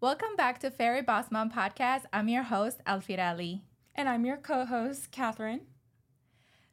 Welcome back to Fairy Boss Mom Podcast. I'm your host, Alfira Ali. And I'm your co host, Catherine.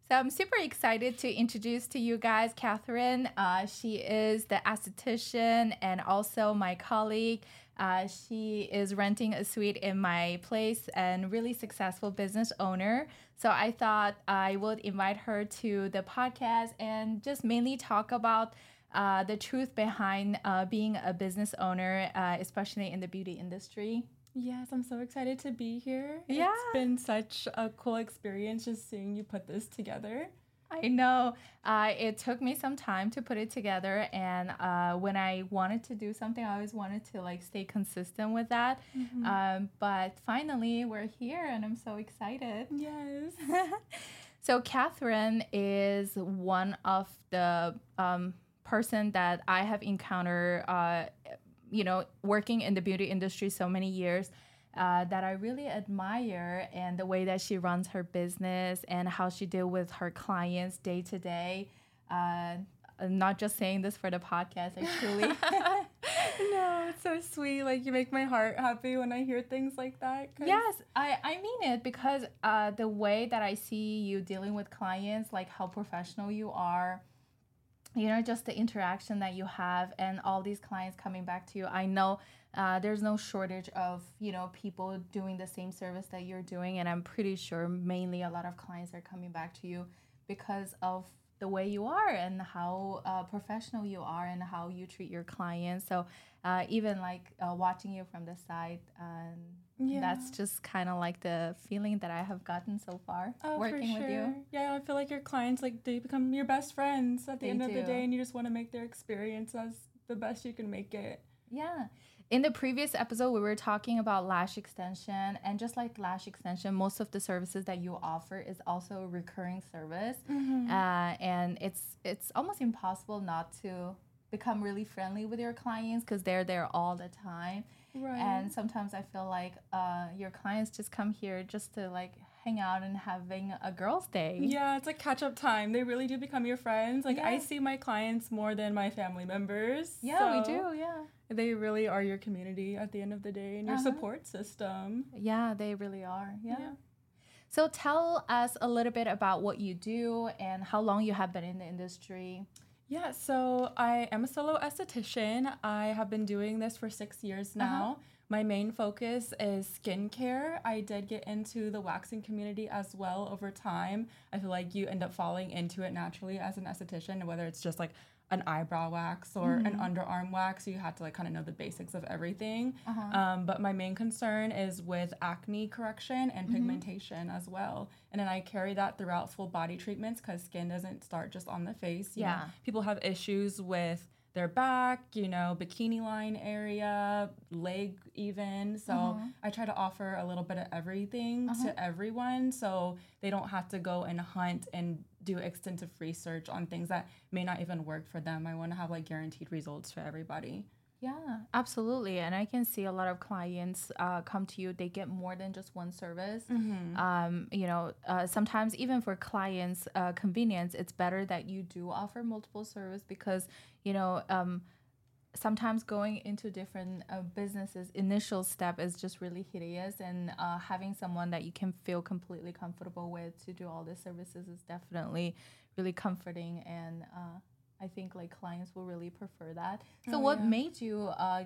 So I'm super excited to introduce to you guys Catherine. Uh, she is the esthetician and also my colleague. Uh, she is renting a suite in my place and really successful business owner. So I thought I would invite her to the podcast and just mainly talk about uh, the truth behind uh, being a business owner, uh, especially in the beauty industry. Yes, I'm so excited to be here. Yeah. It's been such a cool experience just seeing you put this together. I know. Uh, it took me some time to put it together, and uh, when I wanted to do something, I always wanted to like stay consistent with that. Mm-hmm. Um, but finally, we're here, and I'm so excited. Yes. so Catherine is one of the um, person that I have encountered. Uh, you know, working in the beauty industry so many years, uh, that I really admire and the way that she runs her business and how she deal with her clients day to day. Uh, I'm not just saying this for the podcast, actually. no, it's so sweet. Like you make my heart happy when I hear things like that. Yes, I, I mean it because uh, the way that I see you dealing with clients, like how professional you are, you know just the interaction that you have and all these clients coming back to you i know uh, there's no shortage of you know people doing the same service that you're doing and i'm pretty sure mainly a lot of clients are coming back to you because of the way you are and how uh, professional you are and how you treat your clients. So uh, even like uh, watching you from the side and yeah. that's just kind of like the feeling that I have gotten so far oh, working sure. with you. Yeah, I feel like your clients like they become your best friends at the they end do. of the day, and you just want to make their experience as the best you can make it. Yeah. In the previous episode, we were talking about lash extension, and just like lash extension, most of the services that you offer is also a recurring service, mm-hmm. uh, and it's it's almost impossible not to become really friendly with your clients because they're there all the time. Right. And sometimes I feel like uh, your clients just come here just to like hang out and having a girls' day. Yeah, it's like catch up time. They really do become your friends. Like yeah. I see my clients more than my family members. Yeah, so we do. Yeah. They really are your community at the end of the day and your uh-huh. support system. Yeah, they really are. Yeah. yeah. So tell us a little bit about what you do and how long you have been in the industry. Yeah, so I am a solo esthetician. I have been doing this for six years uh-huh. now. Uh-huh. My main focus is skincare. I did get into the waxing community as well over time. I feel like you end up falling into it naturally as an esthetician, whether it's just like an eyebrow wax or mm-hmm. an underarm wax. You have to like kind of know the basics of everything. Uh-huh. Um, but my main concern is with acne correction and mm-hmm. pigmentation as well. And then I carry that throughout full body treatments because skin doesn't start just on the face. You yeah. Know, people have issues with their back, you know, bikini line area, leg even. So uh-huh. I try to offer a little bit of everything uh-huh. to everyone so they don't have to go and hunt and do extensive research on things that may not even work for them. I want to have like guaranteed results for everybody. Yeah, absolutely. And I can see a lot of clients uh, come to you, they get more than just one service. Mm-hmm. Um, you know, uh, sometimes even for clients' uh, convenience, it's better that you do offer multiple service because, you know, um, sometimes going into different uh, businesses initial step is just really hideous and uh, having someone that you can feel completely comfortable with to do all the services is definitely really comforting and uh, i think like clients will really prefer that so oh, what yeah. made you uh,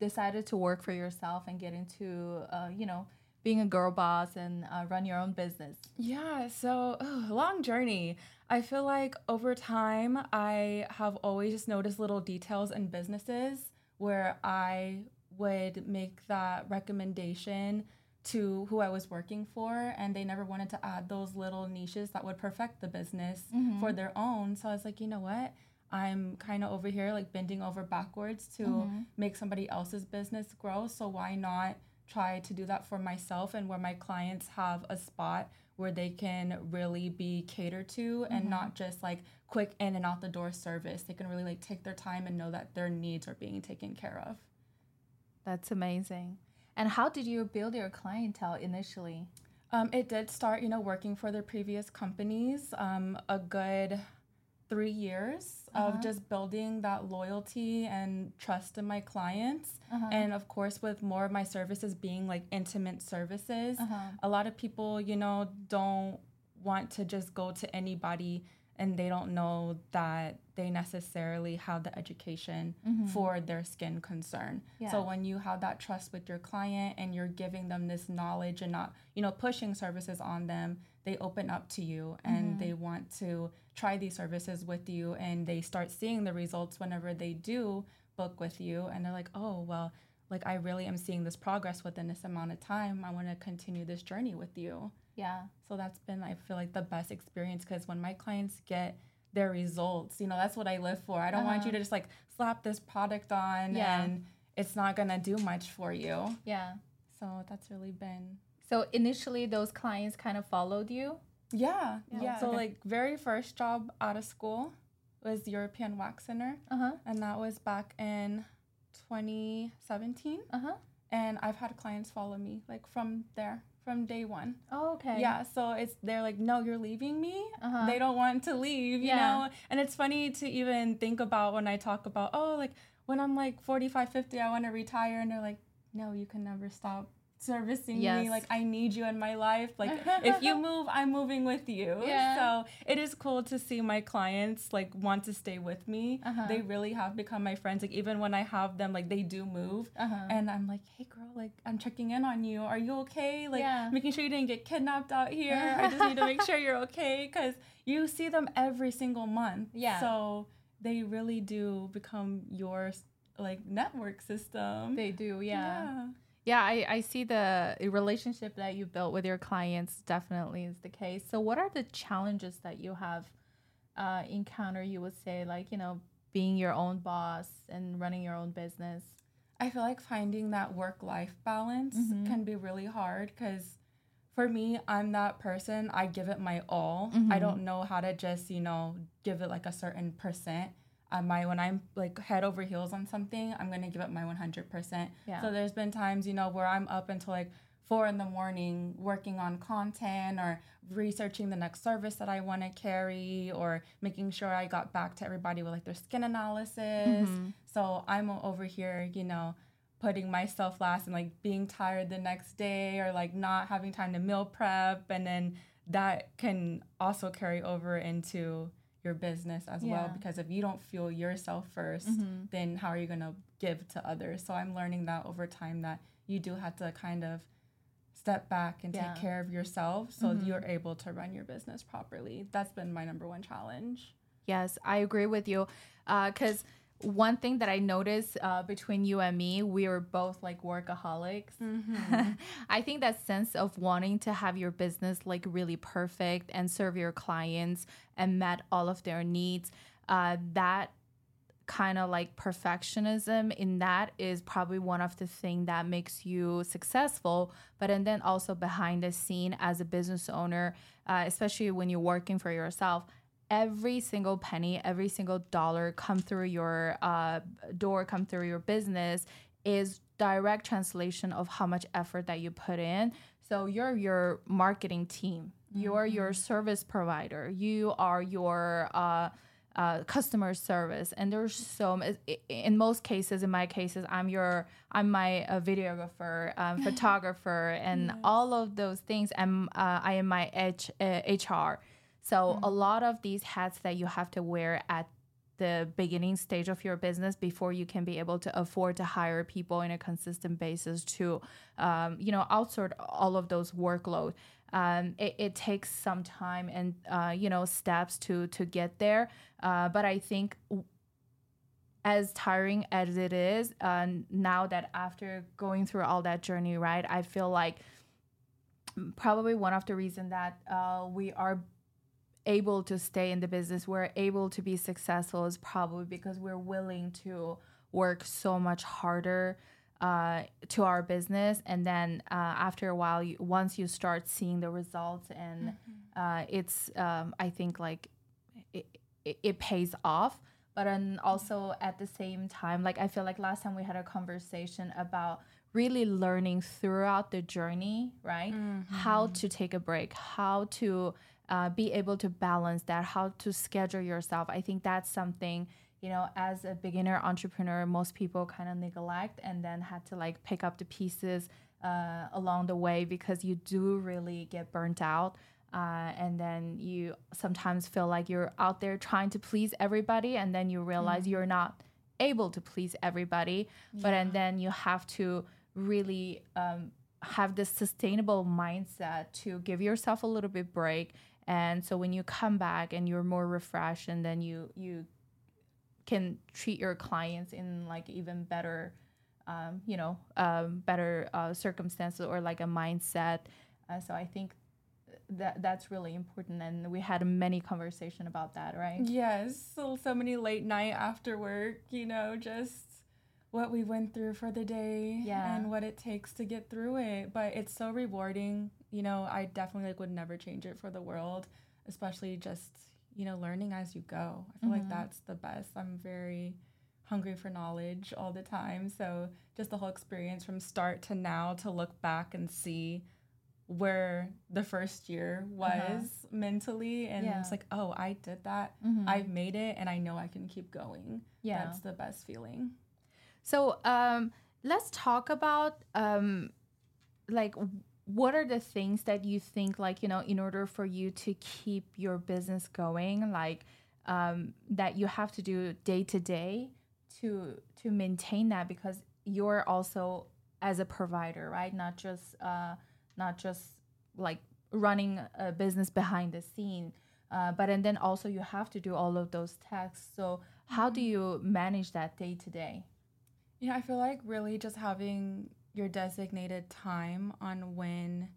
decided to work for yourself and get into uh, you know being a girl boss and uh, run your own business? Yeah, so oh, long journey. I feel like over time, I have always just noticed little details in businesses where I would make that recommendation to who I was working for, and they never wanted to add those little niches that would perfect the business mm-hmm. for their own. So I was like, you know what? I'm kind of over here like bending over backwards to mm-hmm. make somebody else's business grow. So why not? Try to do that for myself and where my clients have a spot where they can really be catered to mm-hmm. and not just like quick in and out the door service. They can really like take their time and know that their needs are being taken care of. That's amazing. And how did you build your clientele initially? Um, it did start, you know, working for their previous companies. Um, a good three years Uh-huh. of just building that loyalty and trust in my clients. Uh-huh. And of course, with more of my services being like intimate services, Uh-huh. a lot of people, you know, don't want to just go to anybody and they don't know that they necessarily have the education mm-hmm. for their skin concern. Yeah. So when you have that trust with your client and you're giving them this knowledge and not, you know, pushing services on them, they open up to you and mm-hmm. they want to try these services with you and they start seeing the results whenever they do book with you and they're like, "Oh, well, like I really am seeing this progress within this amount of time. I want to continue this journey with you." Yeah. So that's been, I feel like, the best experience because when my clients get their results, you know, that's what I live for. I don't want Uh-huh. you to just like slap this product on Yeah. and it's not gonna do much for you. Yeah. So that's really been, So initially, those clients kind of followed you. yeah, Yeah. yeah. So like very first job out of school was European Wax Center, Uh huh. and that was back in 2017. Uh huh. And I've had clients follow me like from there, from day one. Oh, okay. Yeah, so it's they're like, no, you're leaving me. Uh-huh. They don't want to leave, you Yeah. know. And it's funny to even think about when I talk about, oh, like when I'm like 45, 50, I want to retire, and they're like, no, you can never stop servicing Yes. me. Like I need you in my life. Like if you move, I'm moving with you. Yeah. So it is cool to see my clients like want to stay with me. Uh-huh. They really have become my friends. Like even when I have them, like they do move. Uh-huh. And I'm like, hey girl, like I'm checking in on you. Are you okay? Like Yeah. making sure you didn't get kidnapped out here. I just need to make sure you're okay because you see them every single month. Yeah. So they really do become your like network system. They do. Yeah. Yeah, I, I see the relationship that you built with your clients definitely is the case. So, what are the challenges that you have uh, encountered? You would say, like, you know, being your own boss and running your own business. I feel like finding that work life balance Mhm. can be really hard because for me, I'm that person. I give it my all. I Mhm. don't know how to just, you know, give it like a certain percent. Um, my when I'm like head over heels on something, I'm gonna give up my 100%. Yeah. So there's been times, you know, where I'm up until like four in the morning working on content or researching the next service that I want to carry or making sure I got back to everybody with like their skin analysis. Mhm. So I'm over here, you know, putting myself last and like being tired the next day or like not having time to meal prep. And then that can also carry over into your business as well. Because if you don't fuel yourself 1st Mhm. then how are you going to give to others? So I'm learning that over time that you do have to kind of step back and Yeah. take care of yourself so Mhm. you're able to run your business properly. That's been my number one challenge. Yes, I agree with you. Because one thing that I noticed uh, between you and me, we are both like workaholics. I think that sense of wanting to have your business like really perfect and serve your clients and met all of their needs, uh, that kind of like perfectionism in that is probably one of the thing that makes you successful but and then also behind the scene as a business owner uh, especially when you're working for yourself every single penny every single dollar come through your uh, door come through your business is direct translation of how much effort that you put in. So you're your marketing team. You're your service provider. You are your uh, uh, customer service. And there's so in most cases in my cases i'm your i'm my uh, videographer um, photographer and all of those things. And uh, i am my H, uh, hr so a lot of these hats that you have to wear at the beginning stage of your business before you can be able to afford to hire people in a consistent basis to um, you know outsource all of those workload. Um, it, it takes some time and uh, you know steps to to get there. Uh, but i think as tiring as it is uh, now that after going through all that journey right i feel like probably one of the reason that uh, we are able to stay in the business we're able to be successful is probably because we're willing to work so much harder uh, to our business. And then uh, after a while you, once you start seeing the results and uh, it's um, i think like it, it, it pays off. But then also at the same time like i feel like last time we had a conversation about really learning throughout the journey right? How to take a break how to uh, be able to balance that, how to schedule yourself. I think that's something you know as a beginner entrepreneur most people kind of neglect and then had to like pick up the pieces uh, along the way because you do really get burnt out uh, and then you sometimes feel like you're out there trying to please everybody and then you realize mm-hmm. you're not able to please everybody yeah. but and then you have to really um, have this sustainable mindset to give yourself a little bit break and so when you come back and you're more refreshed and then you you can treat your clients in like even better um, you know um, better uh, circumstances or like a mindset. Uh, so i think that that's really important and we had many conversation about that right? Yes so, so many late night after work you know just what we went through for the day yeah. and what it takes to get through it. But it's so rewarding you know i definitely like would never change it for the world especially just you know learning as you go i feel mm-hmm. like that's the best i'm very hungry for knowledge all the time so just the whole experience from start to now to look back and see where the first year uh-huh. was uh-huh. mentally and yeah. it's like oh i did that mm-hmm. i've made it and i know i can keep going yeah that's the best feeling so um let's talk about um like what are the things that you think like you know in order for you to keep your business going like um that you have to do day to day to to maintain that? Because you're also as a provider right? Not just uh not just like running a business behind the scene uh, but and then also you have to do all of those tasks. So how do mm-hmm. you manage that day to day? You know i feel like really just having your designated time on when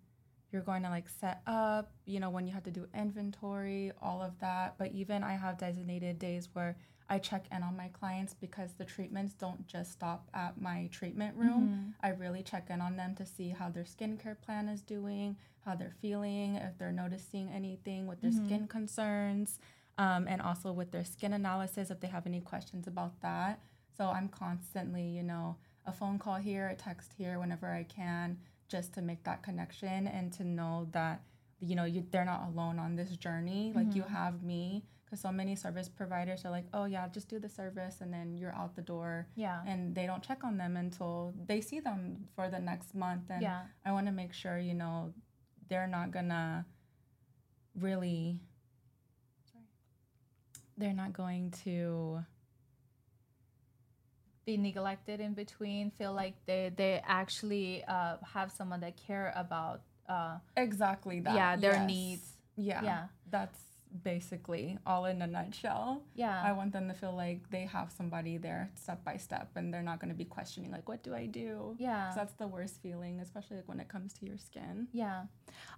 you're going to like set up you know when you have to do inventory all of that but even i have designated days where I check in on my clients because the treatments don't just stop at my treatment room. Mm-hmm. I really check in on them to see how their skincare plan is doing, how they're feeling, if they're noticing anything with their mm-hmm. skin concerns, um, and also with their skin analysis if they have any questions about that. So I'm constantly, you know, a phone call here, a text here whenever I can, just to make that connection and to know that, you know, you, they're not alone on this journey. Like mm-hmm. you have me because so many service providers are like, oh yeah, just do the service and then you're out the door. Yeah. And they don't check on them until they see them for the next month. And yeah. I want to make sure, you know, they're not gonna really. Sorry. They're not going to be neglected in between feel like they they actually uh, have someone that care about uh, exactly that yeah their yes. needs yeah yeah that's basically all in a nutshell. Yeah. I want them to feel like they have somebody there step by step and they're not going to be questioning like what do I do? Yeah. that's the worst feeling especially like when it comes to your skin. Yeah.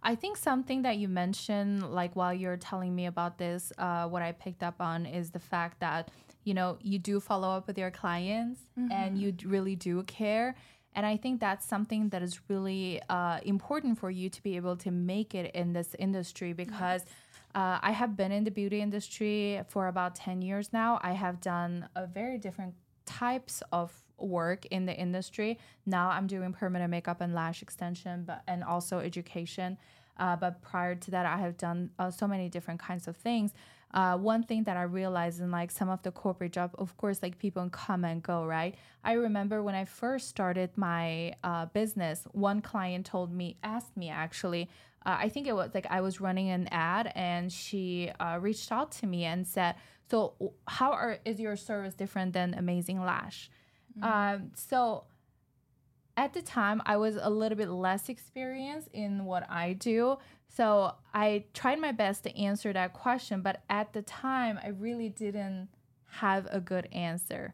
I think something that you mentioned like while you're telling me about this uh, what I picked up on is the fact that you know you do follow up with your clients mm-hmm. and you really do care and I think that's something that is really uh, important for you to be able to make it in this industry because yes uh, I have been in the beauty industry for about 10 years now. I have done a very different types of work in the industry. Now I'm doing permanent makeup and lash extension, but and also education. Uh, but prior to that, I have done uh, so many different kinds of things. Uh, one thing that I realized in like some of the corporate job, of course, like people come and go, right? I remember when I first started my uh, business, one client told me, asked me actually, uh, I think it was like I was running an ad and she uh, reached out to me and said, "So how are, is your service different than Amazing Lash?" Mm-hmm. Um, so at the time, I was a little bit less experienced in what I do. So I tried my best to answer that question, but at the time, I really didn't have a good answer.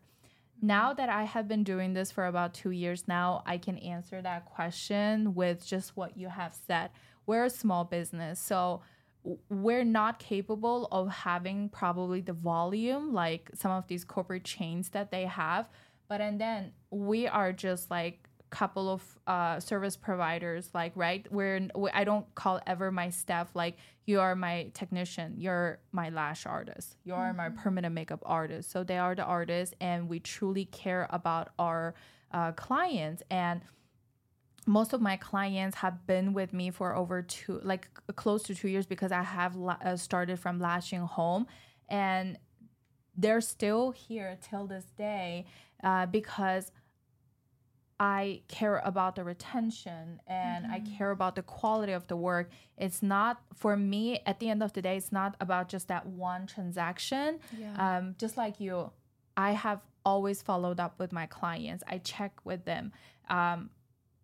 Now that I have been doing this for about two years now, I can answer that question with just what you have said we're a small business. So we're not capable of having probably the volume like some of these corporate chains that they have. But and then we are just like couple of uh, service providers like right where i don't call ever my staff like you are my technician you're my lash artist you are mm-hmm. my permanent makeup artist so they are the artists and we truly care about our uh, clients and most of my clients have been with me for over two like close to two years because i have la- uh, started from lashing home and they're still here till this day uh, because I care about the retention and mm-hmm. I care about the quality of the work. It's not for me at the end of the day, it's not about just that one transaction. Yeah. Um, just like you, I have always followed up with my clients. I check with them. Um,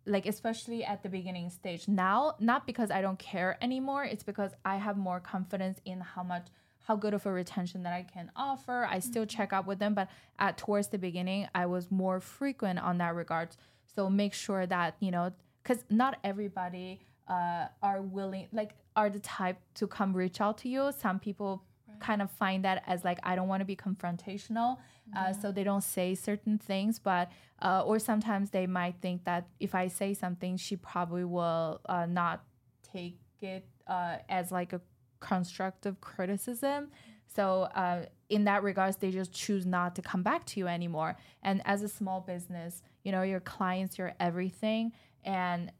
like especially at the beginning stage. Now, not because I don't care anymore, it's because I have more confidence in how much how good of a retention that I can offer. I still mm-hmm. check up with them, but at towards the beginning, I was more frequent on that regard. So make sure that you know, because not everybody uh, are willing, like, are the type to come reach out to you. Some people right. kind of find that as like I don't want to be confrontational, uh, yeah. uh, so they don't say certain things. But uh, or sometimes they might think that if I say something, she probably will uh, not take it uh, as like a constructive criticism. So uh, in that regards, they just choose not to come back to you anymore. And as a small business, you know, your clients, your everything, and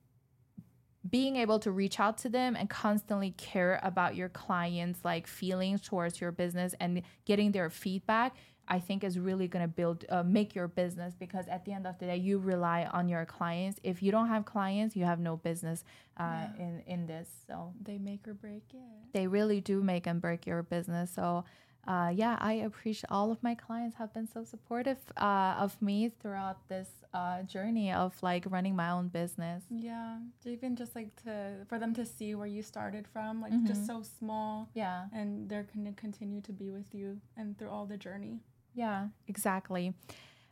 being able to reach out to them and constantly care about your clients like feelings towards your business and getting their feedback I think is really going to build, uh, make your business because at the end of the day, you rely on your clients. If you don't have clients, you have no business uh, yeah. in, in this. So they make or break it. They really do make and break your business. So uh, yeah, I appreciate all of my clients have been so supportive uh, of me throughout this uh, journey of like running my own business. Yeah, even just like to for them to see where you started from, like mm-hmm. just so small. Yeah, and they're gonna continue to be with you and through all the journey. Yeah, exactly.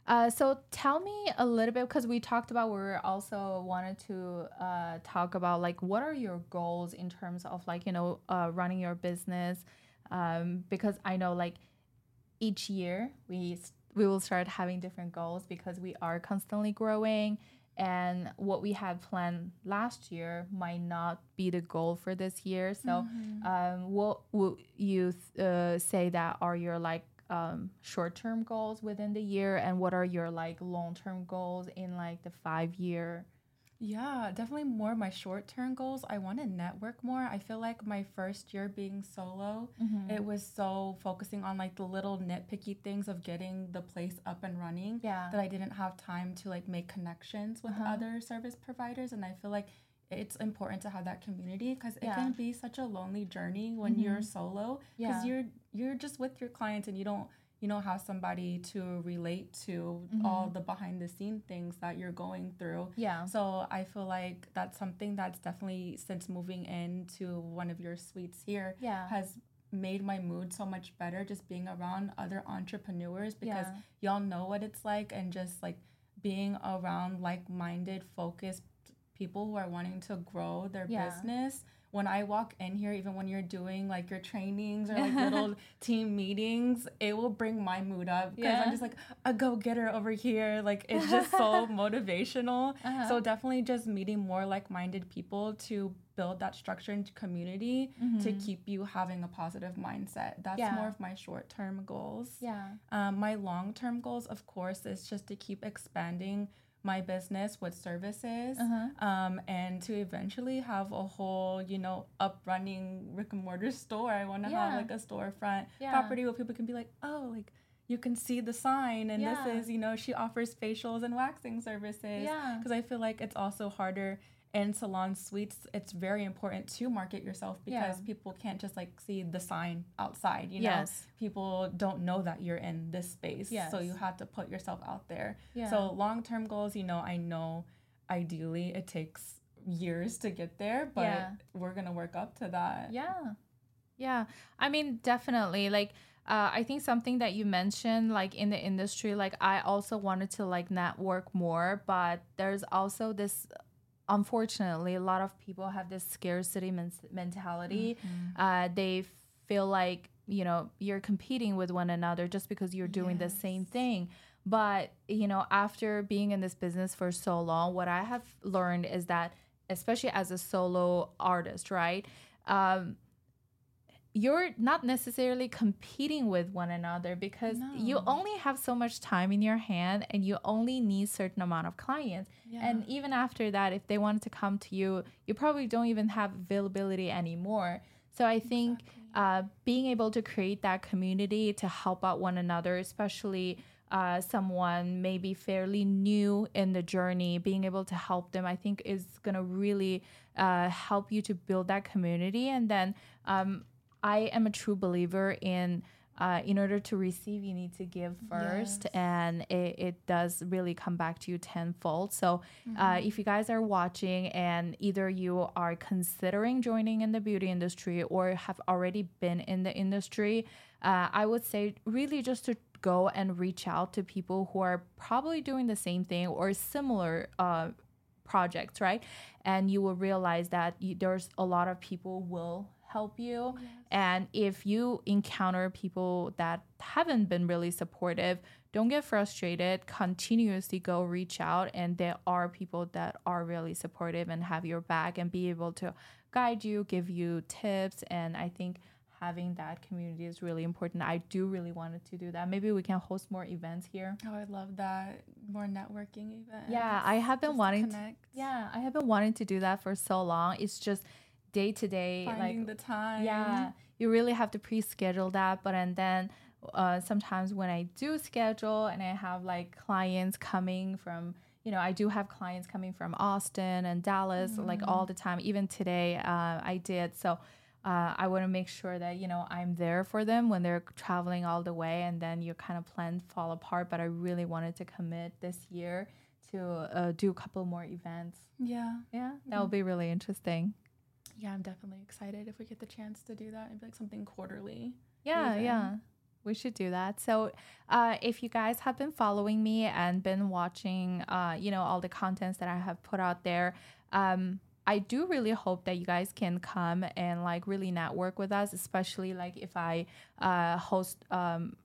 Uh, so tell me a little bit because we talked about we also wanted to uh, talk about like what are your goals in terms of like you know uh, running your business um, because I know like each year we we will start having different goals because we are constantly growing and what we had planned last year might not be the goal for this year so mm-hmm. um, what would you uh, say that are your like um, short-term goals within the year? And what are your like long-term goals in like the five year yeah definitely more my short-term goals. I want to network more. I feel like my first year being solo mm-hmm. it was so focusing on like the little nitpicky things of getting the place up and running yeah. that i didn't have time to like make connections with uh-huh. other service providers. And i feel like it's important to have that community because it yeah. can be such a lonely journey when mm-hmm. you're solo because yeah. you're you're just with your clients and you don't you know have somebody to relate to mm-hmm. all the behind the scene things that you're going through yeah so i feel like that's something that's definitely since moving into one of your suites here yeah has made my mood so much better just being around other entrepreneurs because yeah. y'all know what it's like and just like being around like-minded focused people who are wanting to grow their yeah. business when I walk in here, even when you're doing like your trainings or like little team meetings, it will bring my mood up because yeah. I'm just like a go getter over here. Like it's just so motivational. Uh-huh. So definitely just meeting more like minded people to build that structure and community mm-hmm. to keep you having a positive mindset. That's yeah. more of my short term goals. Yeah. Um, my long term goals, of course, is just to keep expanding my business with services uh-huh. um, and to eventually have a whole you know up running brick and mortar store i want to yeah. have like a storefront yeah. property where people can be like oh like you can see the sign and yeah. this is you know she offers facials and waxing services yeah because i feel like it's also harder in salon suites it's very important to market yourself because yeah. people can't just like see the sign outside you know yes. people don't know that you're in this space yes. so you have to put yourself out there yeah. so long-term goals you know i know ideally it takes years to get there but yeah. we're gonna work up to that yeah yeah i mean definitely like uh, I think something that you mentioned, like in the industry, like I also wanted to like network more, but there's also this unfortunately, a lot of people have this scarcity men- mentality. Mm-hmm. Uh, they feel like you know you're competing with one another just because you're doing yes. the same thing. But you know, after being in this business for so long, what I have learned is that, especially as a solo artist, right? Um, you're not necessarily competing with one another because no. you only have so much time in your hand and you only need certain amount of clients yeah. and even after that if they wanted to come to you you probably don't even have availability anymore so i think exactly. uh, being able to create that community to help out one another especially uh, someone maybe fairly new in the journey, being able to help them, I think is going to really uh, help you to build that community. And then um, I am a true believer in. Uh, in order to receive, you need to give first, yes. and it, it, does really come back to you tenfold. So, uh, mm-hmm. if you guys are watching and either you are considering joining in the beauty industry or have already been in the industry, uh, I would say really just to go and reach out to people who are probably doing the same thing or similar uh, projects, right? And you will realize that you, there's a lot of people will help you. Yes. And if you encounter people that haven't been really supportive, don't get frustrated. Continuously go reach out. And there are people that are really supportive and have your back and be able to guide you, give you tips. And I think having that community is really important. I do really wanted to do that. Maybe we can host more events here. Oh, I love that. More networking events. Yeah, I have been wanting to, Yeah, I have been wanting to do that for so long. It's just day to day finding like the time. Yeah. You really have to pre-schedule that, but and then uh, sometimes when I do schedule and I have like clients coming from you know, I do have clients coming from Austin and Dallas mm-hmm. like all the time. Even today, uh, I did. So uh, I want to make sure that you know I'm there for them when they're traveling all the way, and then your kind of plans fall apart. But I really wanted to commit this year to uh, do a couple more events. Yeah, yeah, that mm-hmm. will be really interesting. Yeah, I'm definitely excited if we get the chance to do that. Maybe like something quarterly. Yeah, even. yeah. We should do that. So, uh, if you guys have been following me and been watching, uh, you know, all the contents that I have put out there, um, I do really hope that you guys can come and like really network with us, especially like if I uh, host. Um,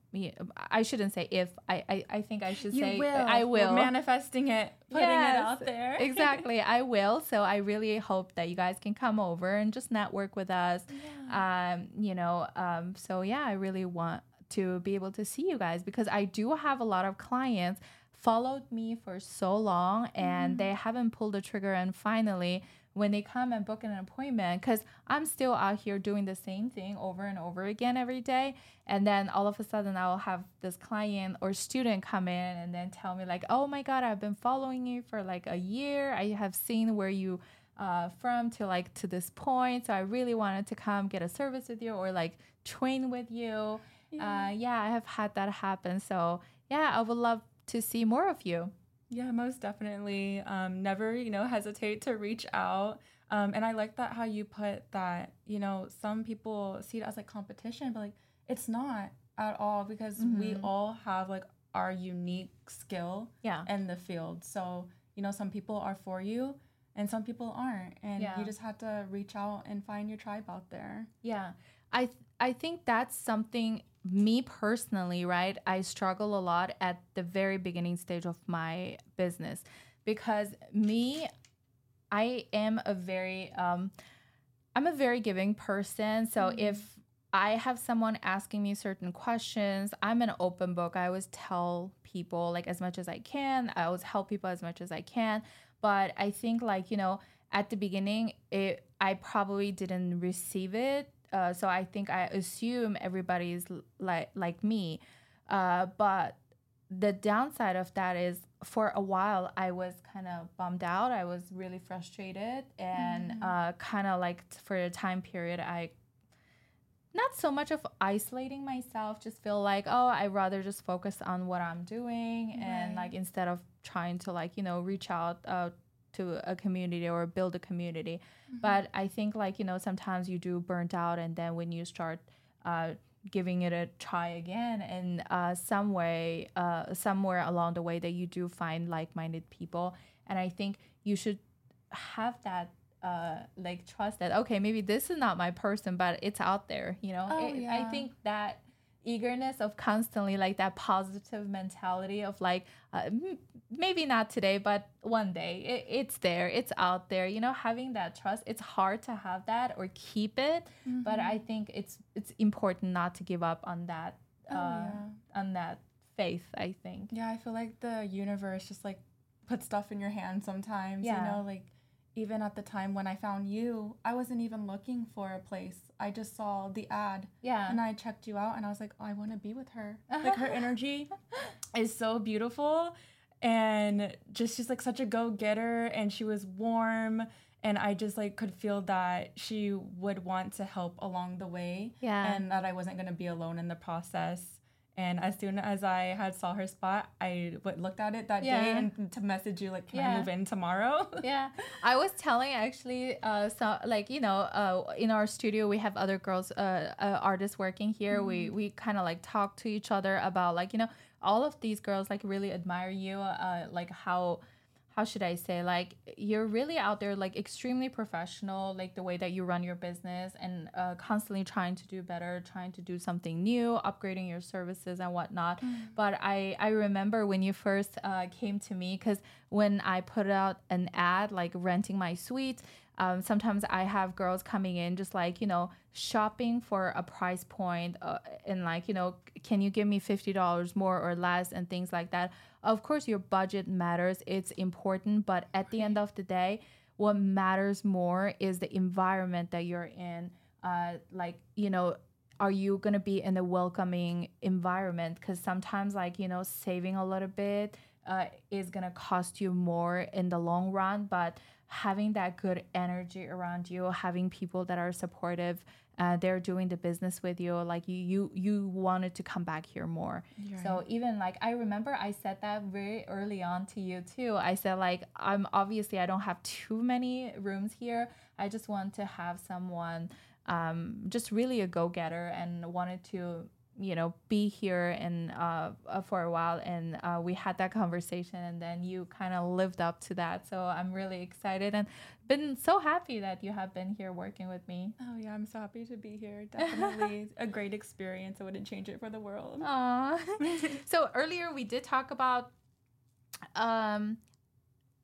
I shouldn't say if I, I, I think I should you say will. I will We're manifesting it, putting yes, it out there. exactly, I will. So I really hope that you guys can come over and just network with us. Yeah. Um, you know, um, so yeah, I really want to be able to see you guys because I do have a lot of clients followed me for so long and mm. they haven't pulled the trigger and finally when they come and book an appointment because i'm still out here doing the same thing over and over again every day. And then all of a sudden i'll have this client or student come in and then tell me like oh my god i've been following you for like a year. I have seen where you uh, from to like to this point. So i really wanted to come get a service with you or like train with you. Yeah, uh, yeah i have had that happen. So yeah i would love to see more of you yeah, most definitely. Um, never, you know, hesitate to reach out. Um, and I like that how you put that, you know, some people see it as like competition, but like it's not at all because mm-hmm. we all have like our unique skill yeah. in the field. So, you know, some people are for you and some people aren't. And yeah. you just have to reach out and find your tribe out there. Yeah. I th- I think that's something me personally, right? I struggle a lot at the very beginning stage of my business because me I am a very um I'm a very giving person. So mm-hmm. if I have someone asking me certain questions, I'm an open book. I always tell people like as much as I can. I always help people as much as I can. But I think like, you know, at the beginning it I probably didn't receive it uh, so I think I assume everybody's like like me. Uh, but the downside of that is for a while I was kind of bummed out. I was really frustrated and mm-hmm. uh, kind of like for a time period I not so much of isolating myself just feel like oh i rather just focus on what i'm doing right. and like instead of trying to like you know reach out uh, to a community or build a community. Mm-hmm. But I think like you know sometimes you do burnt out, and then when you start uh, giving it a try again, and uh, some way, uh, somewhere along the way that you do find like-minded people, and I think you should have that uh, like trust that okay maybe this is not my person, but it's out there. You know, oh, it, yeah. I think that eagerness of constantly like that positive mentality of like uh, m- maybe not today but one day it, it's there it's out there you know having that trust it's hard to have that or keep it mm-hmm. but i think it's it's important not to give up on that oh, uh, yeah. on that faith i think yeah i feel like the universe just like puts stuff in your hand sometimes yeah. you know like even at the time when I found you, I wasn't even looking for a place. I just saw the ad. Yeah. And I checked you out and I was like, oh, I want to be with her. like her energy is so beautiful. And just she's like such a go getter and she was warm. And I just like could feel that she would want to help along the way. Yeah. And that I wasn't going to be alone in the process. And as soon as I had saw her spot, I looked at it that yeah. day and to message you like, can yeah. I move in tomorrow? yeah, I was telling actually, uh, so like you know, uh, in our studio we have other girls, uh, uh artists working here. Mm-hmm. We we kind of like talk to each other about like you know, all of these girls like really admire you, uh, like how how should I say like you're really out there like extremely professional like the way that you run your business and uh, constantly trying to do better trying to do something new upgrading your services and whatnot mm. but I I remember when you first uh, came to me because when I put out an ad like renting my suite um, sometimes I have girls coming in just like, you know, shopping for a price point uh, and like, you know, can you give me $50 more or less and things like that. Of course, your budget matters, it's important, but at the end of the day, what matters more is the environment that you're in. Uh, like, you know, are you going to be in a welcoming environment? Because sometimes, like, you know, saving a little bit uh, is going to cost you more in the long run, but having that good energy around you, having people that are supportive, uh, they're doing the business with you, like you you you wanted to come back here more. So even like I remember I said that very early on to you too. I said like I'm obviously I don't have too many rooms here. I just want to have someone um, just really a go getter and wanted to you know be here and uh, uh, for a while. And uh, we had that conversation and then you kind of lived up to that. So i'm really excited and been so happy that you have been here working with me. Oh yeah i'm so happy to be here. Definitely a great experience. I wouldn't change it for the world. Aww. so earlier we did talk about um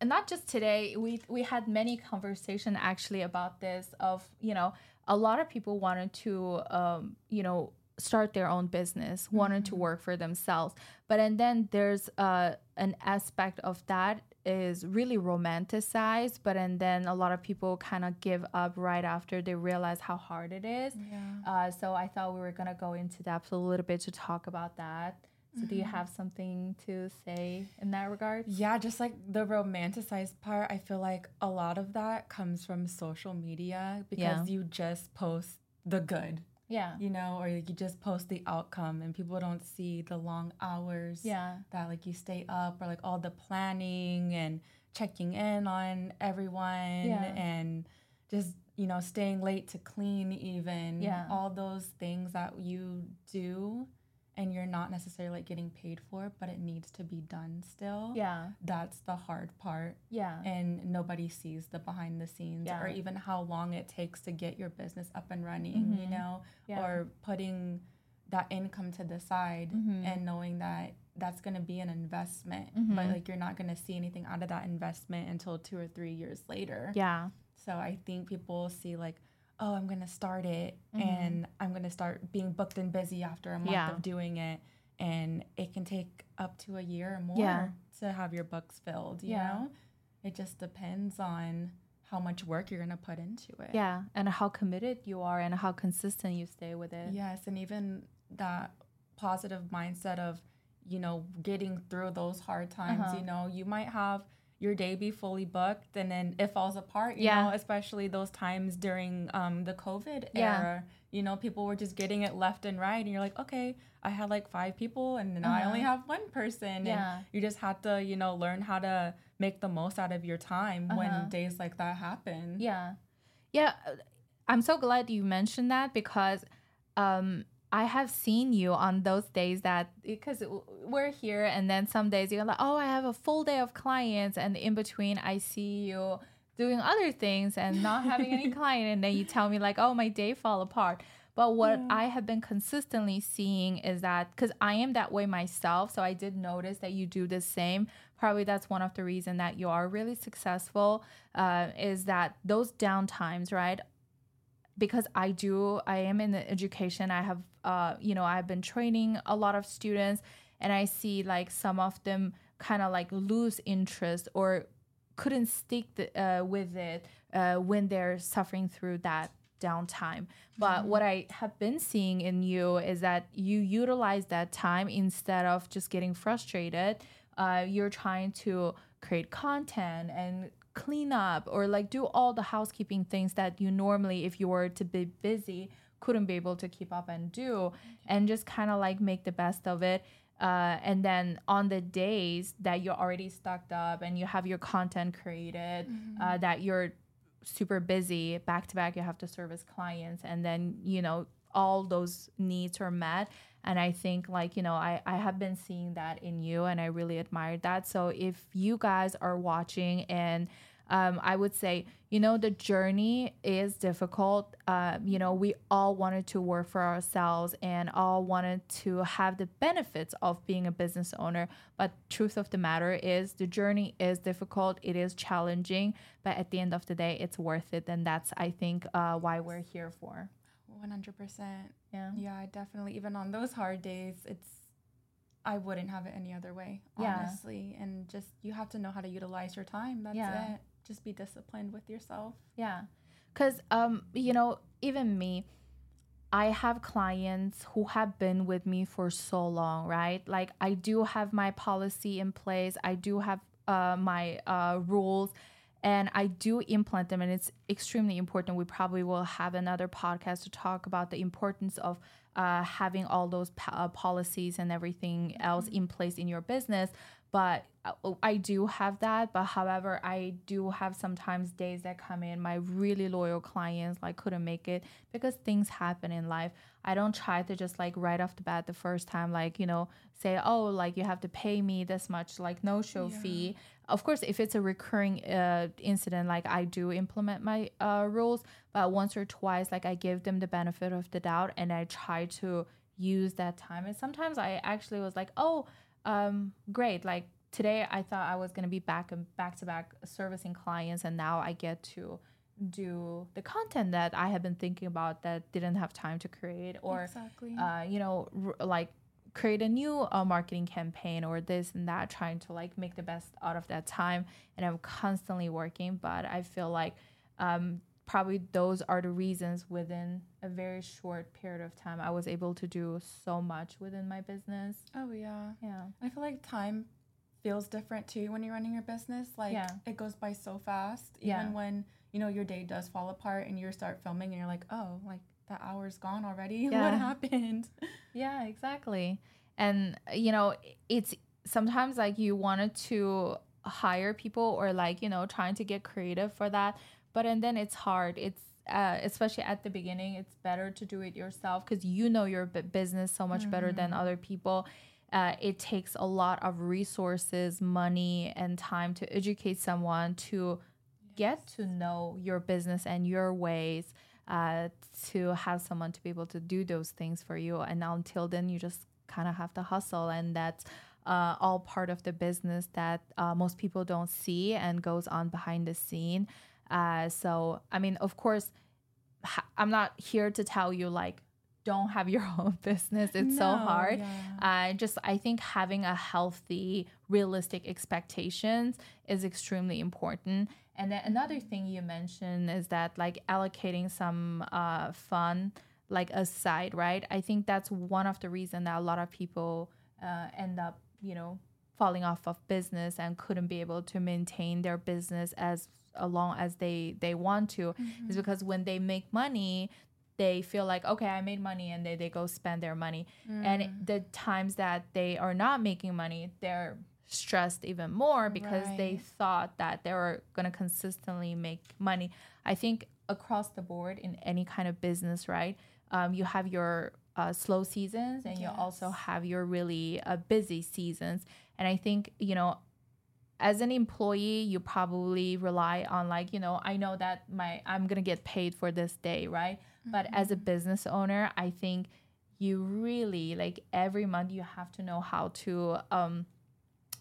and not just today we we had many conversation actually about this of you know a lot of people wanted to um you know start their own business, mm-hmm. wanted to work for themselves. But and then there's uh, an aspect of that is really romanticized, but and then a lot of people kind of give up right after they realize how hard it is. Yeah. Uh, so I thought we were gonna go into depth a little bit to talk about that. So, mm-hmm. do you mm-hmm. have something to say in that regard? Yeah, just like the romanticized part, I feel like a lot of that comes from social media because yeah. you just post the good yeah. You know, or you just post the outcome and people don't see the long hours yeah. that like you stay up or like all the planning and checking in on everyone yeah. and just, you know, staying late to clean even. Yeah. All those things that you do and you're not necessarily like getting paid for but it needs to be done still. Yeah. That's the hard part. Yeah. And nobody sees the behind the scenes yeah. or even how long it takes to get your business up and running, mm-hmm. you know, yeah. or putting that income to the side mm-hmm. and knowing that that's going to be an investment, mm-hmm. but like you're not going to see anything out of that investment until 2 or 3 years later. Yeah. So I think people see like oh, I'm going to start it mm-hmm. and I'm going to start being booked and busy after a month yeah. of doing it. And it can take up to a year or more yeah. to have your books filled, you yeah. know? It just depends on how much work you're going to put into it. Yeah. And how committed you are and how consistent you stay with it. Yes. And even that positive mindset of, you know, getting through those hard times, uh-huh. you know, you might have – your day be fully booked and then it falls apart you yeah. know especially those times during um, the covid yeah. era you know people were just getting it left and right and you're like okay i had like five people and now uh-huh. i only uh-huh. have one person yeah. and you just have to you know learn how to make the most out of your time uh-huh. when days like that happen yeah yeah i'm so glad you mentioned that because um I have seen you on those days that because we're here, and then some days you're like, oh, I have a full day of clients, and in between, I see you doing other things and not having any client, and then you tell me like, oh, my day fall apart. But what yeah. I have been consistently seeing is that because I am that way myself, so I did notice that you do the same. Probably that's one of the reason that you are really successful. Uh, is that those downtimes, right? Because I do, I am in the education. I have, uh, you know, I've been training a lot of students, and I see like some of them kind of like lose interest or couldn't stick the, uh, with it uh, when they're suffering through that downtime. But mm-hmm. what I have been seeing in you is that you utilize that time instead of just getting frustrated. Uh, you're trying to create content and clean up or like do all the housekeeping things that you normally, if you were to be busy, couldn't be able to keep up and do, and just kind of like make the best of it. Uh, and then on the days that you're already stocked up and you have your content created, mm-hmm. uh, that you're super busy back to back you have to service clients and then you know all those needs are met and i think like you know i i have been seeing that in you and i really admired that so if you guys are watching and um, I would say, you know, the journey is difficult. Uh, you know, we all wanted to work for ourselves and all wanted to have the benefits of being a business owner. But truth of the matter is, the journey is difficult. It is challenging, but at the end of the day, it's worth it. And that's, I think, uh, why we're here for. One hundred percent. Yeah. Yeah, definitely. Even on those hard days, it's I wouldn't have it any other way, honestly. Yeah. And just you have to know how to utilize your time. That's yeah. it just be disciplined with yourself. Yeah. Cuz um you know, even me I have clients who have been with me for so long, right? Like I do have my policy in place. I do have uh, my uh, rules and I do implement them and it's extremely important. We probably will have another podcast to talk about the importance of uh, having all those uh, policies and everything else mm-hmm. in place in your business but uh, oh, I do have that. But however, I do have sometimes days that come in, my really loyal clients like couldn't make it because things happen in life. I don't try to just like right off the bat the first time, like, you know, say, oh, like you have to pay me this much, like no show yeah. fee. Of course, if it's a recurring uh, incident, like I do implement my uh, rules, but once or twice, like I give them the benefit of the doubt and I try to use that time. And sometimes I actually was like, oh, um, great. Like today, I thought I was gonna be back and back to back servicing clients, and now I get to do the content that I have been thinking about that didn't have time to create, or exactly. uh, you know, r- like create a new uh, marketing campaign or this and that, trying to like make the best out of that time. And I'm constantly working, but I feel like um, probably those are the reasons within a very short period of time I was able to do so much within my business. Oh yeah. Yeah. I feel like time feels different too when you're running your business. Like yeah. it goes by so fast. Even yeah. when, you know, your day does fall apart and you start filming and you're like, oh, like the hour's gone already. Yeah. what happened? Yeah, exactly. And you know, it's sometimes like you wanted to hire people or like, you know, trying to get creative for that but and then it's hard it's uh, especially at the beginning it's better to do it yourself because you know your business so much mm-hmm. better than mm-hmm. other people uh, it takes a lot of resources money and time to educate someone to yes. get to know your business and your ways uh, to have someone to be able to do those things for you and until then you just kind of have to hustle and that's uh, all part of the business that uh, most people don't see and goes on behind the scene uh, so, I mean, of course, I'm not here to tell you like don't have your own business. It's no, so hard. Yeah. Uh, just I think having a healthy, realistic expectations is extremely important. And then another thing you mentioned is that like allocating some uh, fun like aside, right? I think that's one of the reasons that a lot of people uh, end up, you know, falling off of business and couldn't be able to maintain their business as long as they they want to mm-hmm. is because when they make money they feel like okay i made money and they, they go spend their money mm. and the times that they are not making money they're stressed even more because right. they thought that they were going to consistently make money i think across the board in any kind of business right um, you have your uh, slow seasons and yes. you also have your really uh, busy seasons and i think you know as an employee you probably rely on like you know i know that my i'm gonna get paid for this day right mm-hmm. but as a business owner i think you really like every month you have to know how to um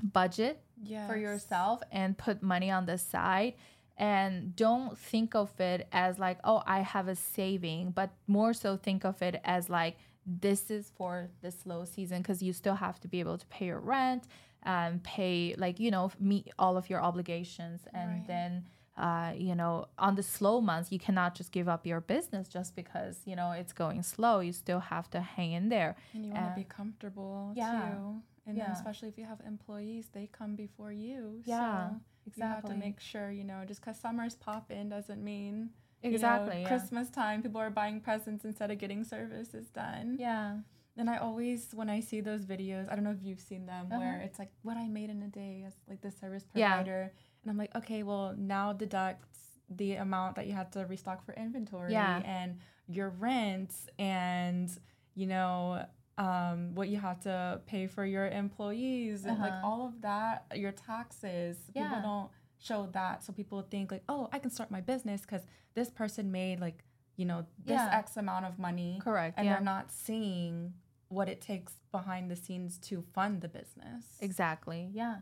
budget yes. for yourself and put money on the side and don't think of it as like oh i have a saving but more so think of it as like this is for the slow season because you still have to be able to pay your rent um, pay like you know meet all of your obligations and right. then uh, you know on the slow months you cannot just give up your business just because you know it's going slow you still have to hang in there and you want to be comfortable yeah. too and yeah. then especially if you have employees they come before you yeah so exactly. you have to make sure you know just because summers pop in doesn't mean exactly you know, yeah. christmas time people are buying presents instead of getting services done yeah and I always, when I see those videos, I don't know if you've seen them, uh-huh. where it's like what I made in a day as like the service provider, yeah. and I'm like, okay, well now deduct the amount that you had to restock for inventory yeah. and your rent and you know um, what you have to pay for your employees uh-huh. and like uh-huh. all of that, your taxes. Yeah. People don't show that, so people think like, oh, I can start my business because this person made like you know this yeah. X amount of money. Correct. And yeah. they're not seeing what it takes behind the scenes to fund the business. Exactly. Yeah.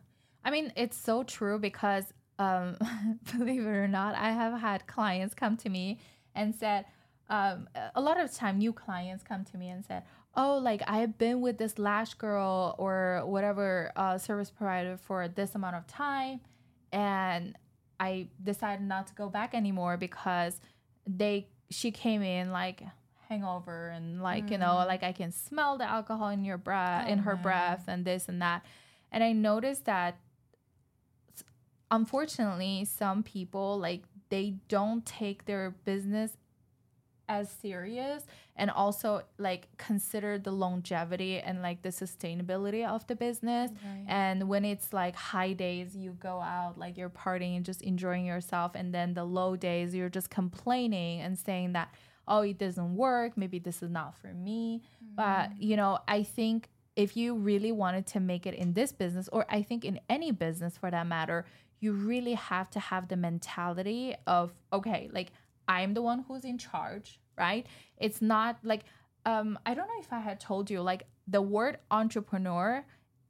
I mean, it's so true because um, believe it or not, I have had clients come to me and said, um, a lot of time new clients come to me and said, oh, like I've been with this lash girl or whatever uh, service provider for this amount of time, and I decided not to go back anymore because they she came in like hangover and like mm. you know mm. like i can smell the alcohol in your breath oh, in her man. breath and this and that and i noticed that unfortunately some people like they don't take their business as serious and also like consider the longevity and like the sustainability of the business right. and when it's like high days you go out like you're partying and just enjoying yourself and then the low days you're just complaining and saying that oh, it doesn't work. Maybe this is not for me. Mm-hmm. But, you know, I think if you really wanted to make it in this business, or I think in any business for that matter, you really have to have the mentality of, okay, like I'm the one who's in charge, right? It's not like, um, I don't know if I had told you, like the word entrepreneur,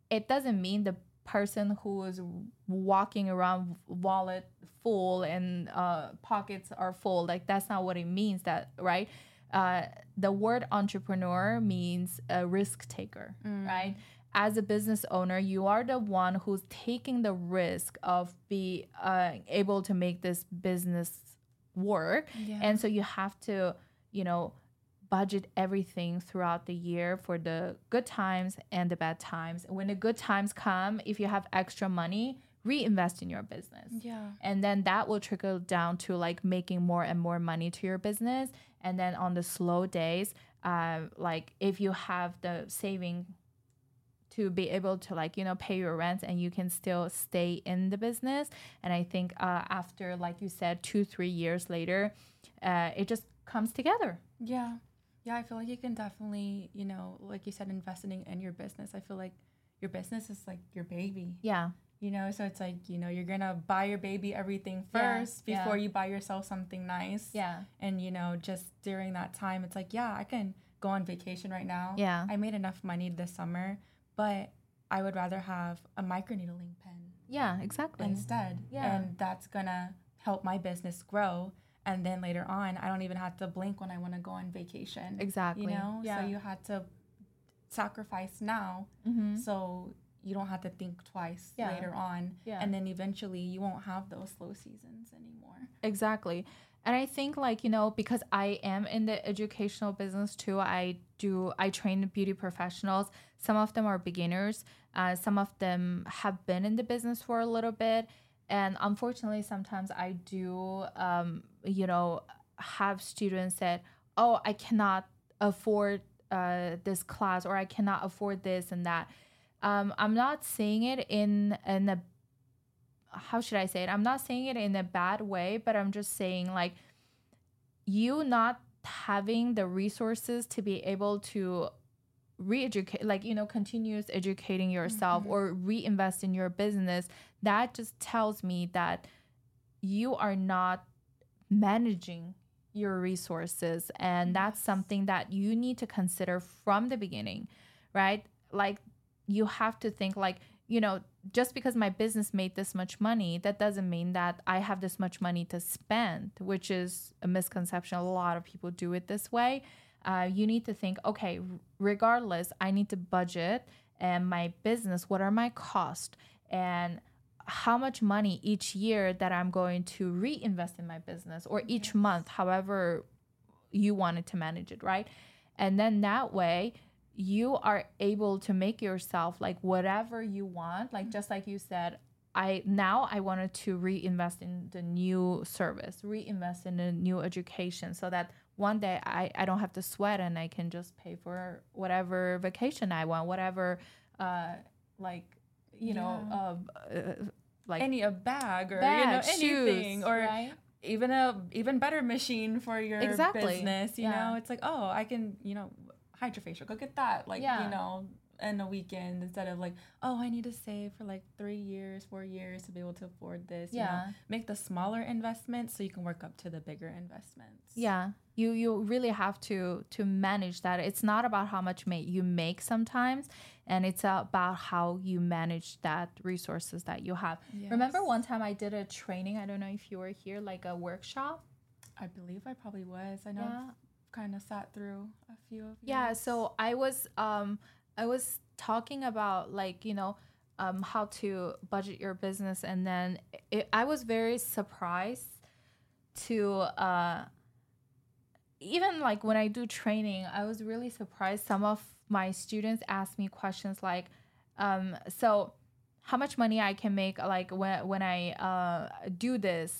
it doesn't mean the person who is walking around wallet full and uh, pockets are full. Like that's not what it means. That right? Uh, the word entrepreneur means a risk taker, mm. right? As a business owner, you are the one who's taking the risk of be uh, able to make this business work, yeah. and so you have to, you know, budget everything throughout the year for the good times and the bad times. When the good times come, if you have extra money, reinvest in your business. Yeah. And then that will trickle down to like making more and more money to your business. And then on the slow days, uh, like if you have the saving to be able to like you know pay your rent and you can still stay in the business and i think uh, after like you said two three years later uh, it just comes together yeah yeah, I feel like you can definitely, you know, like you said, investing in your business. I feel like your business is like your baby. Yeah. You know, so it's like, you know, you're to buy your baby everything first yeah. before yeah. you buy yourself something nice. Yeah. And, you know, just during that time, it's like, yeah, I can go on vacation right now. Yeah. I made enough money this summer, but I would rather have a microneedling pen. Yeah, exactly. Instead. Yeah. And that's to help my business grow and then later on i don't even have to blink when i want to go on vacation exactly you know yeah. so you had to sacrifice now mm-hmm. so you don't have to think twice yeah. later on yeah. and then eventually you won't have those slow seasons anymore exactly and i think like you know because i am in the educational business too i do i train beauty professionals. Some of them are beginners uh, some of them have been in the business for a little bit. And unfortunately sometimes i do um, you know have students that oh i cannot afford uh, this class or i cannot afford this and that. Um, i'm not saying it in in a how should i say it? I'm not saying it in a bad way but i'm just saying like you not having the resources to be able to re-educate like you know continuous educating yourself mm-hmm. or reinvest in your business that just tells me that you are not managing your resources and that's something that you need to consider from the beginning right? Like you have to think like you know just because my business made this much money that doesn't mean that i have this much money to spend which is a misconception a lot of people do it this way uh, you need to think okay regardless i need to budget and my business what are my costs and how much money each year that I'm going to reinvest in my business or each yes. month, however you wanted to manage it, right? And then that way you are able to make yourself like whatever you want, like just like you said, I now I wanted to reinvest in the new service, reinvest in the new education so that one day I, I don't have to sweat and I can just pay for whatever vacation I want, whatever uh like you yeah. know, uh, uh, like any a bag or bag, you know anything shoes, or right? even a even better machine for your exactly. business. You yeah. know, it's like oh, I can you know hydrofacial, go get that. Like yeah. you know, in a weekend instead of like, oh, I need to save for like three years, four years to be able to afford this. Yeah. You know, make the smaller investments so you can work up to the bigger investments. Yeah. You you really have to to manage that. It's not about how much may you make sometimes, and it's about how you manage that resources that you have. Yes. Remember one time I did a training. I don't know if you were here, like a workshop. I believe I probably was. I know. Yeah. Kind of sat through a few of. Yeah. So I was um I was talking about like you know um, how to budget your business, and then it, I was very surprised to uh, even like when I do training, I was really surprised. Some of my students ask me questions like, um, "So, how much money I can make like when when I uh, do this?"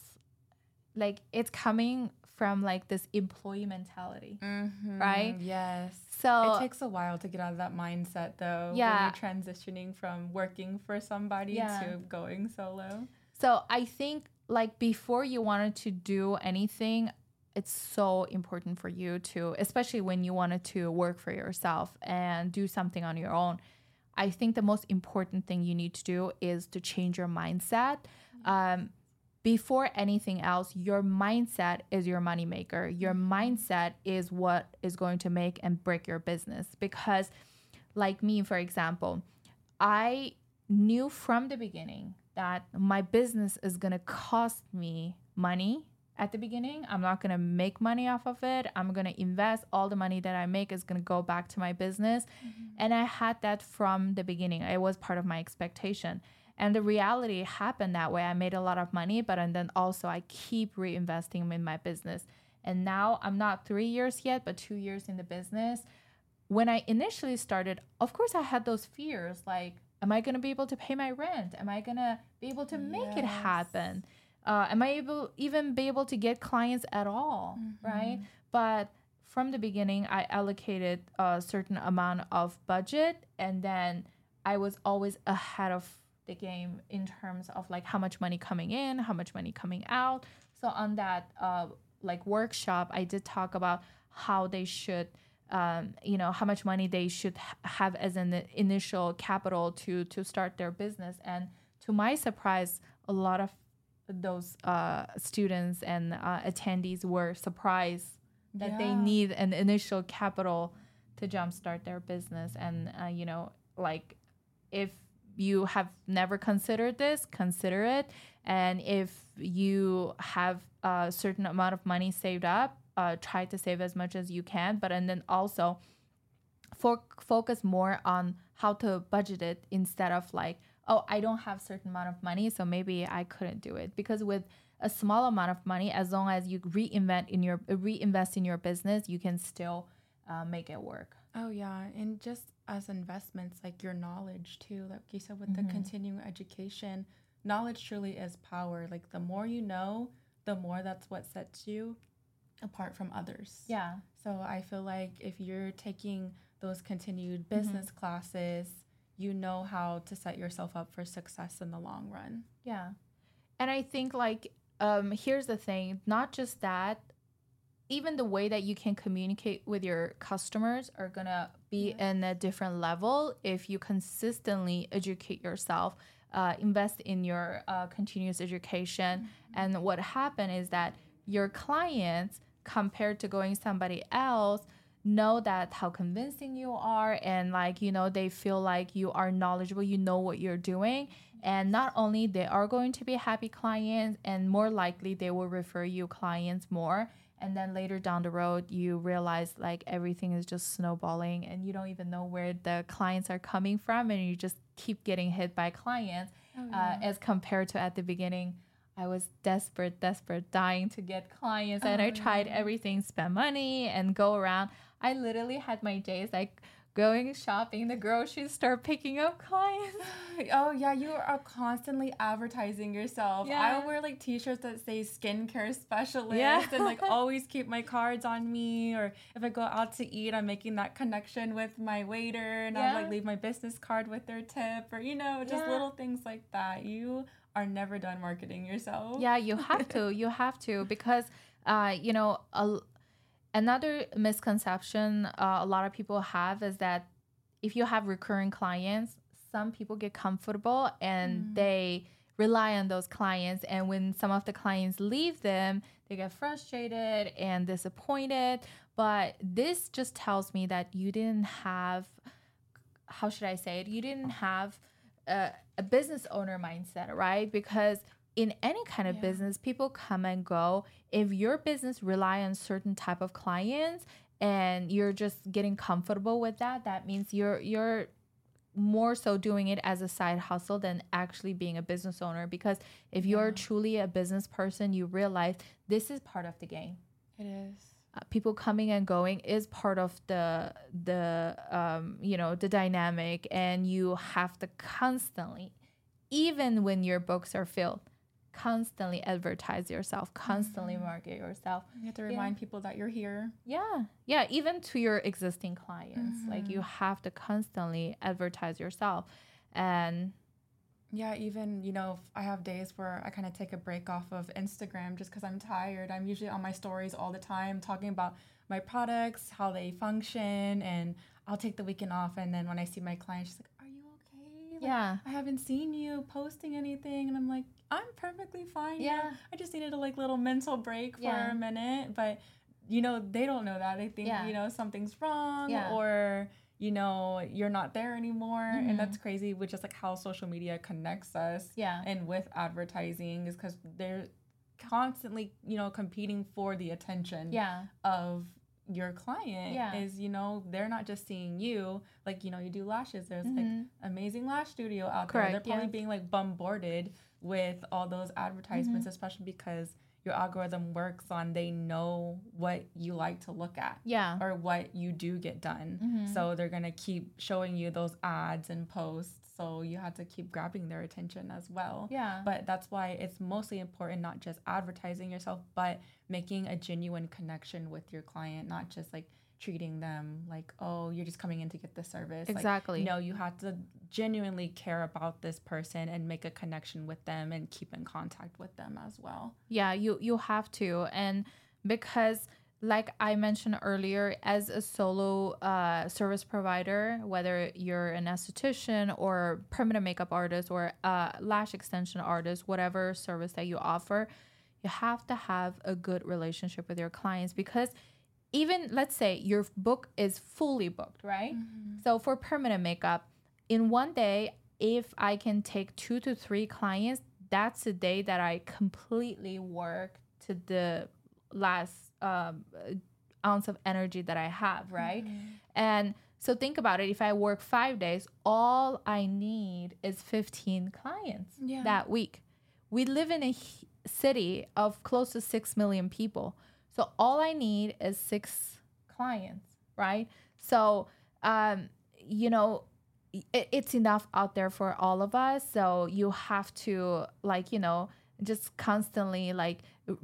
Like it's coming from like this employee mentality, mm-hmm, right? Yes. So it takes a while to get out of that mindset, though. Yeah. When you're transitioning from working for somebody yeah. to going solo. So I think like before you wanted to do anything, it's so important for you to, especially when you wanted to work for yourself and do something on your own. I think the most important thing you need to do is to change your mindset. Mm-hmm. Um, before anything else, your mindset is your moneymaker. Your mm-hmm. mindset is what is going to make and break your business. Because, like me, for example, I knew from the beginning that my business is going to cost me money at the beginning. I'm not going to make money off of it. I'm going to invest all the money that I make is going to go back to my business. Mm-hmm. And I had that from the beginning. It was part of my expectation. And the reality happened that way. I made a lot of money, but and then also I keep reinvesting in my business. And now I'm not three years yet, but two years in the business. When I initially started, of course, I had those fears like, am I going to be able to pay my rent? Am I going to be able to make yes. it happen? Uh, am I able even be able to get clients at all? Mm-hmm. Right? But from the beginning, I allocated a certain amount of budget, and then I was always ahead of the game in terms of like how much money coming in, how much money coming out. So on that uh, like workshop, I did talk about how they should, um, you know, how much money they should ha- have as an initial capital to to start their business. And to my surprise, a lot of those uh, students and uh, attendees were surprised that yeah. they need an initial capital to jumpstart their business. And uh, you know, like if you have never considered this, consider it. And if you have a certain amount of money saved up, uh, try to save as much as you can. But and then also fo- focus more on how to budget it instead of like, oh, I don't have certain amount of money, so maybe I couldn't do it. Because with a small amount of money, as long as you reinvent in your reinvest in your business, you can still uh, make it work. Oh yeah, and just as investments, like your knowledge too, like you said with mm-hmm. the continuing education, knowledge truly is power. Like the more you know, the more that's what sets you apart from others. Yeah. So I feel like if you're taking those continued mm-hmm. business mm-hmm. classes, you know how to set yourself up for success in the long run. Yeah. And I think like um here's the thing, not just that even the way that you can communicate with your customers are gonna be yeah. in a different level if you consistently educate yourself uh, invest in your uh, continuous education. Mm-hmm. And what happened is that your clients, compared to going somebody else, know that how convincing you are and like you know they feel like you are knowledgeable you know what you're doing and not only they are going to be happy clients and more likely they will refer you clients more and then later down the road you realize like everything is just snowballing and you don't even know where the clients are coming from and you just keep getting hit by clients oh, uh, yeah. uh, as compared to at the beginning I was desperate, desperate, dying to get clients, and oh, I tried yeah. everything, spend money, and go around. I literally had my days like going shopping, the grocery store, picking up clients. oh yeah, you are constantly advertising yourself. Yeah. I wear like t-shirts that say skincare specialist yeah. and like always keep my cards on me. Or if I go out to eat, I'm making that connection with my waiter and yeah. I'll like leave my business card with their tip or you know, just yeah. little things like that. You are never done marketing yourself. Yeah, you have to. you have to because uh, you know, a, Another misconception uh, a lot of people have is that if you have recurring clients, some people get comfortable and mm. they rely on those clients. And when some of the clients leave them, they get frustrated and disappointed. But this just tells me that you didn't have, how should I say it? You didn't have a, a business owner mindset, right? Because in any kind of yeah. business, people come and go. If your business rely on certain type of clients and you're just getting comfortable with that, that means you're you're more so doing it as a side hustle than actually being a business owner because if you're truly a business person, you realize this is part of the game. It is. Uh, people coming and going is part of the the um, you know the dynamic and you have to constantly even when your books are filled constantly advertise yourself, constantly mm-hmm. market yourself. You have to remind yeah. people that you're here. Yeah. Yeah. Even to your existing clients, mm-hmm. like you mm-hmm. have to constantly advertise yourself. And yeah, even, you know, I have days where I kind of take a break off of Instagram just because I'm tired. I'm usually on my stories all the time talking about my products, how they function, and I'll take the weekend off. And then when I see my client, she's like, Are you okay? Like, yeah. I haven't seen you posting anything. And I'm like, I'm perfectly fine. Yeah. I just needed a like little mental break for yeah. a minute. But you know, they don't know that. They think, yeah. you know, something's wrong or you know, you're not there anymore. Mm-hmm. And that's crazy, which is like how social media connects us. Yeah. And with advertising is because they're constantly, you know, competing for the attention yeah. of your client yeah. is you know they're not just seeing you like you know you do lashes there's mm-hmm. like amazing lash studio out Correct, there they're probably being like bombarded with all those advertisements, mm-hmm. especially because your algorithm works on they know what you like to look at. Yeah. Or what you do get done. Mm-hmm. So they're going to keep showing you those ads and posts. So you have to keep grabbing their attention as well. Yeah. But that's why it's mostly important not just advertising yourself, but making a genuine connection with your client, not just like treating them like, oh, you're just coming in to get the service. Exactly. Like, no, you have to genuinely care about this person and make a connection with them and keep in contact with them as well. Yeah, you you have to, and because like I mentioned earlier, as a solo uh, service provider, whether you're an esthetician or permanent makeup artist or a lash extension artist, whatever service that you offer, you have to have a good relationship with your clients because even let's say your book is fully booked, right? Mm-hmm. So for permanent makeup, in one day, if I can take two to three clients, that's a day that I completely work to the last um, ounce of energy that I have, right? Mm-hmm. And so think about it. If I work five days, all I need is 15 clients yeah. that week. We live in a city of close to 6 million people. So all I need is six clients, right? So, um, you know, it, it's enough out there for all of us. So you have to, like, you know, just constantly like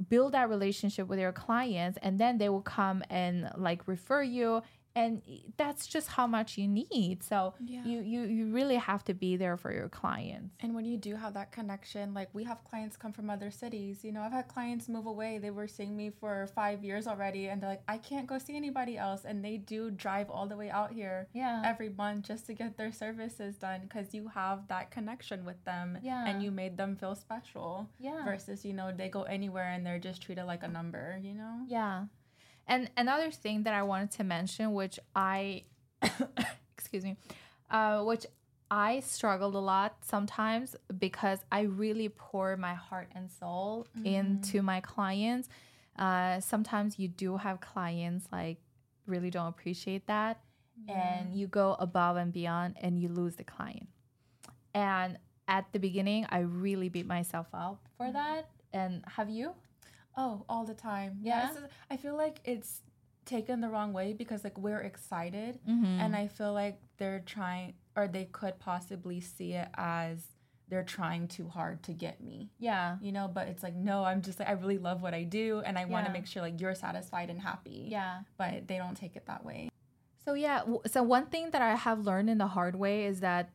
build that relationship with your clients and then they will come and like refer you and that's just how much you need so Yeah. you, you you really have to be there for your clients And when you do have that connection, like we have clients come from other cities. You know, I've had clients move away. They were seeing me for five years already, and they're like, I can't go see anybody else. And they do drive all the way out here yeah every month just to get their services done because you have that connection with them Yeah. and you made them feel special yeah versus, you know, they go anywhere and they're just treated like a number, you know? Yeah. And another thing that I wanted to mention, which I, excuse me, uh, which I struggled a lot sometimes because I really pour my heart and soul into my clients. Uh, sometimes you do have clients like really don't appreciate that, and you go above and beyond, and you lose the client. And at the beginning, I really beat myself up for that. And have you? Oh, all the time. Yeah? Yeah. it's- I feel like it's taken the wrong way because like we're excited Mm-hmm. and I feel like they're trying or they could possibly see it as they're trying too hard to get me. yeah. You know, but it's like no, I'm just like I really love what I do and I want to make sure like you're satisfied and happy. Yeah. But they don't take it that way. So yeah, w- so one thing that I have learned in the hard way is that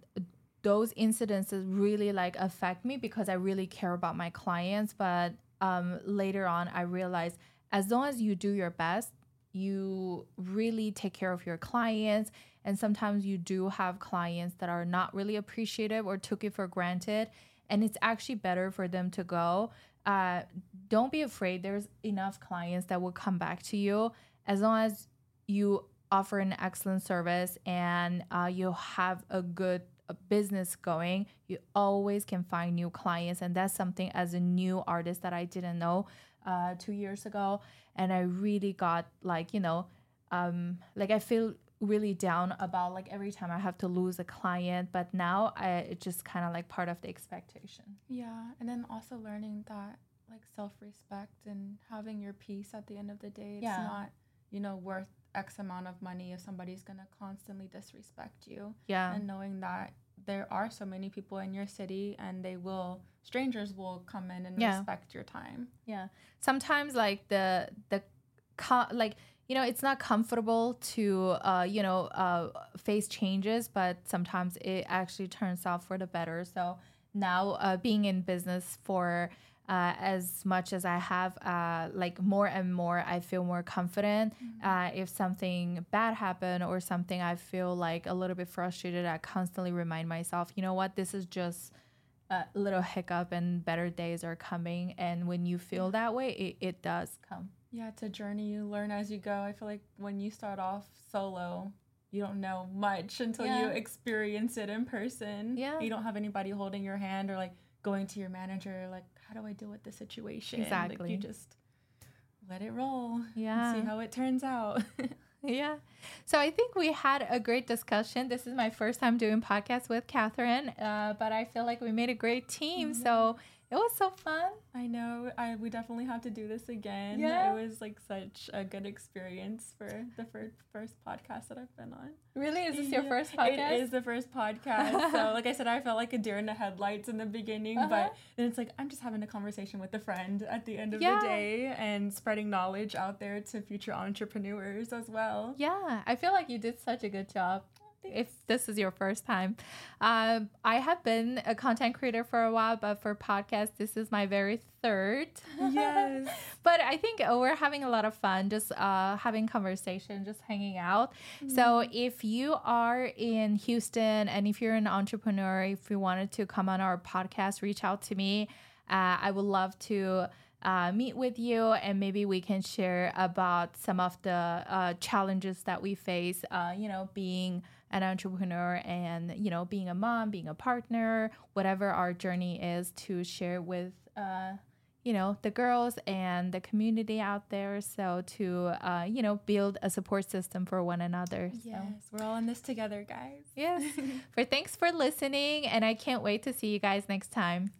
those incidences really like affect me because I really care about my clients. But um, later on, I realized as long as you do your best, you really take care of your clients. And sometimes you do have clients that are not really appreciative or took it for granted. And it's actually better for them to go. Uh, don't be afraid. There's enough clients that will come back to you as long as you offer an excellent service and uh, you have a good uh, business going, you always can find new clients. And that's something as a new artist that I didn't know uh, two years ago. And I really got like, you know, um, like I feel really down about like every time I have to lose a client. But now I, it's just kind of like part of the expectation. Yeah, and then also learning that like self-respect and having your peace at the end of the day. It's Yeah. not, you know, worth X amount of money if somebody's going to constantly disrespect you. Yeah. and knowing that there are so many people in your city and they will strangers will come in and Yeah. respect your time Yeah. Sometimes like the the co- like you know it's not comfortable to uh you know uh face changes but sometimes it actually turns out for the better. So now uh being in business for uh, as much as I have, uh, like more and more, I feel more confident. Uh, if something bad happened or something I feel like a little bit frustrated, I constantly remind myself, you know what, this is just a little hiccup and better days are coming. And when you feel that way it, it does come. Yeah it's a journey you learn as you go. I feel like when you start off solo you don't know much until you experience it in person. Yeah. you don't have anybody holding your hand or like going to your manager like how do i deal with the situation? Like Exactly. you just let it roll Yeah. and see how it turns out. Yeah. So i think we had a great discussion. This is my first time doing podcast with catherine uh, but i feel like we made a great team. So it was so fun I know. I we definitely have to do this again. Yeah. It was like such a good experience for the first first podcast that I've been on. really is this your first podcast It is the first podcast. so like I said, I felt like a deer in the headlights in the beginning, Uh-huh. but then it's like I'm just having a conversation with a friend at the end of Yeah. the day and spreading knowledge out there to future entrepreneurs as well. yeah i feel like you did such a good job if this is your first time um, i have been a content creator for a while but for podcast this is my very third Yes. but I think uh, we're having a lot of fun just uh, having conversation, just hanging out. So if you are in Houston and if you're an entrepreneur, if you wanted to come on our podcast, reach out to me. Uh, I would love to uh, meet with you and maybe we can share about some of the uh, challenges that we face, uh, you know, being an entrepreneur and, you know, being a mom, being a partner, whatever our journey is to share with. Uh, you know the girls and the community out there so to uh, you know build a support system for one another so Yes. We're all in this together, guys. yes for thanks for listening and i can't wait to see you guys next time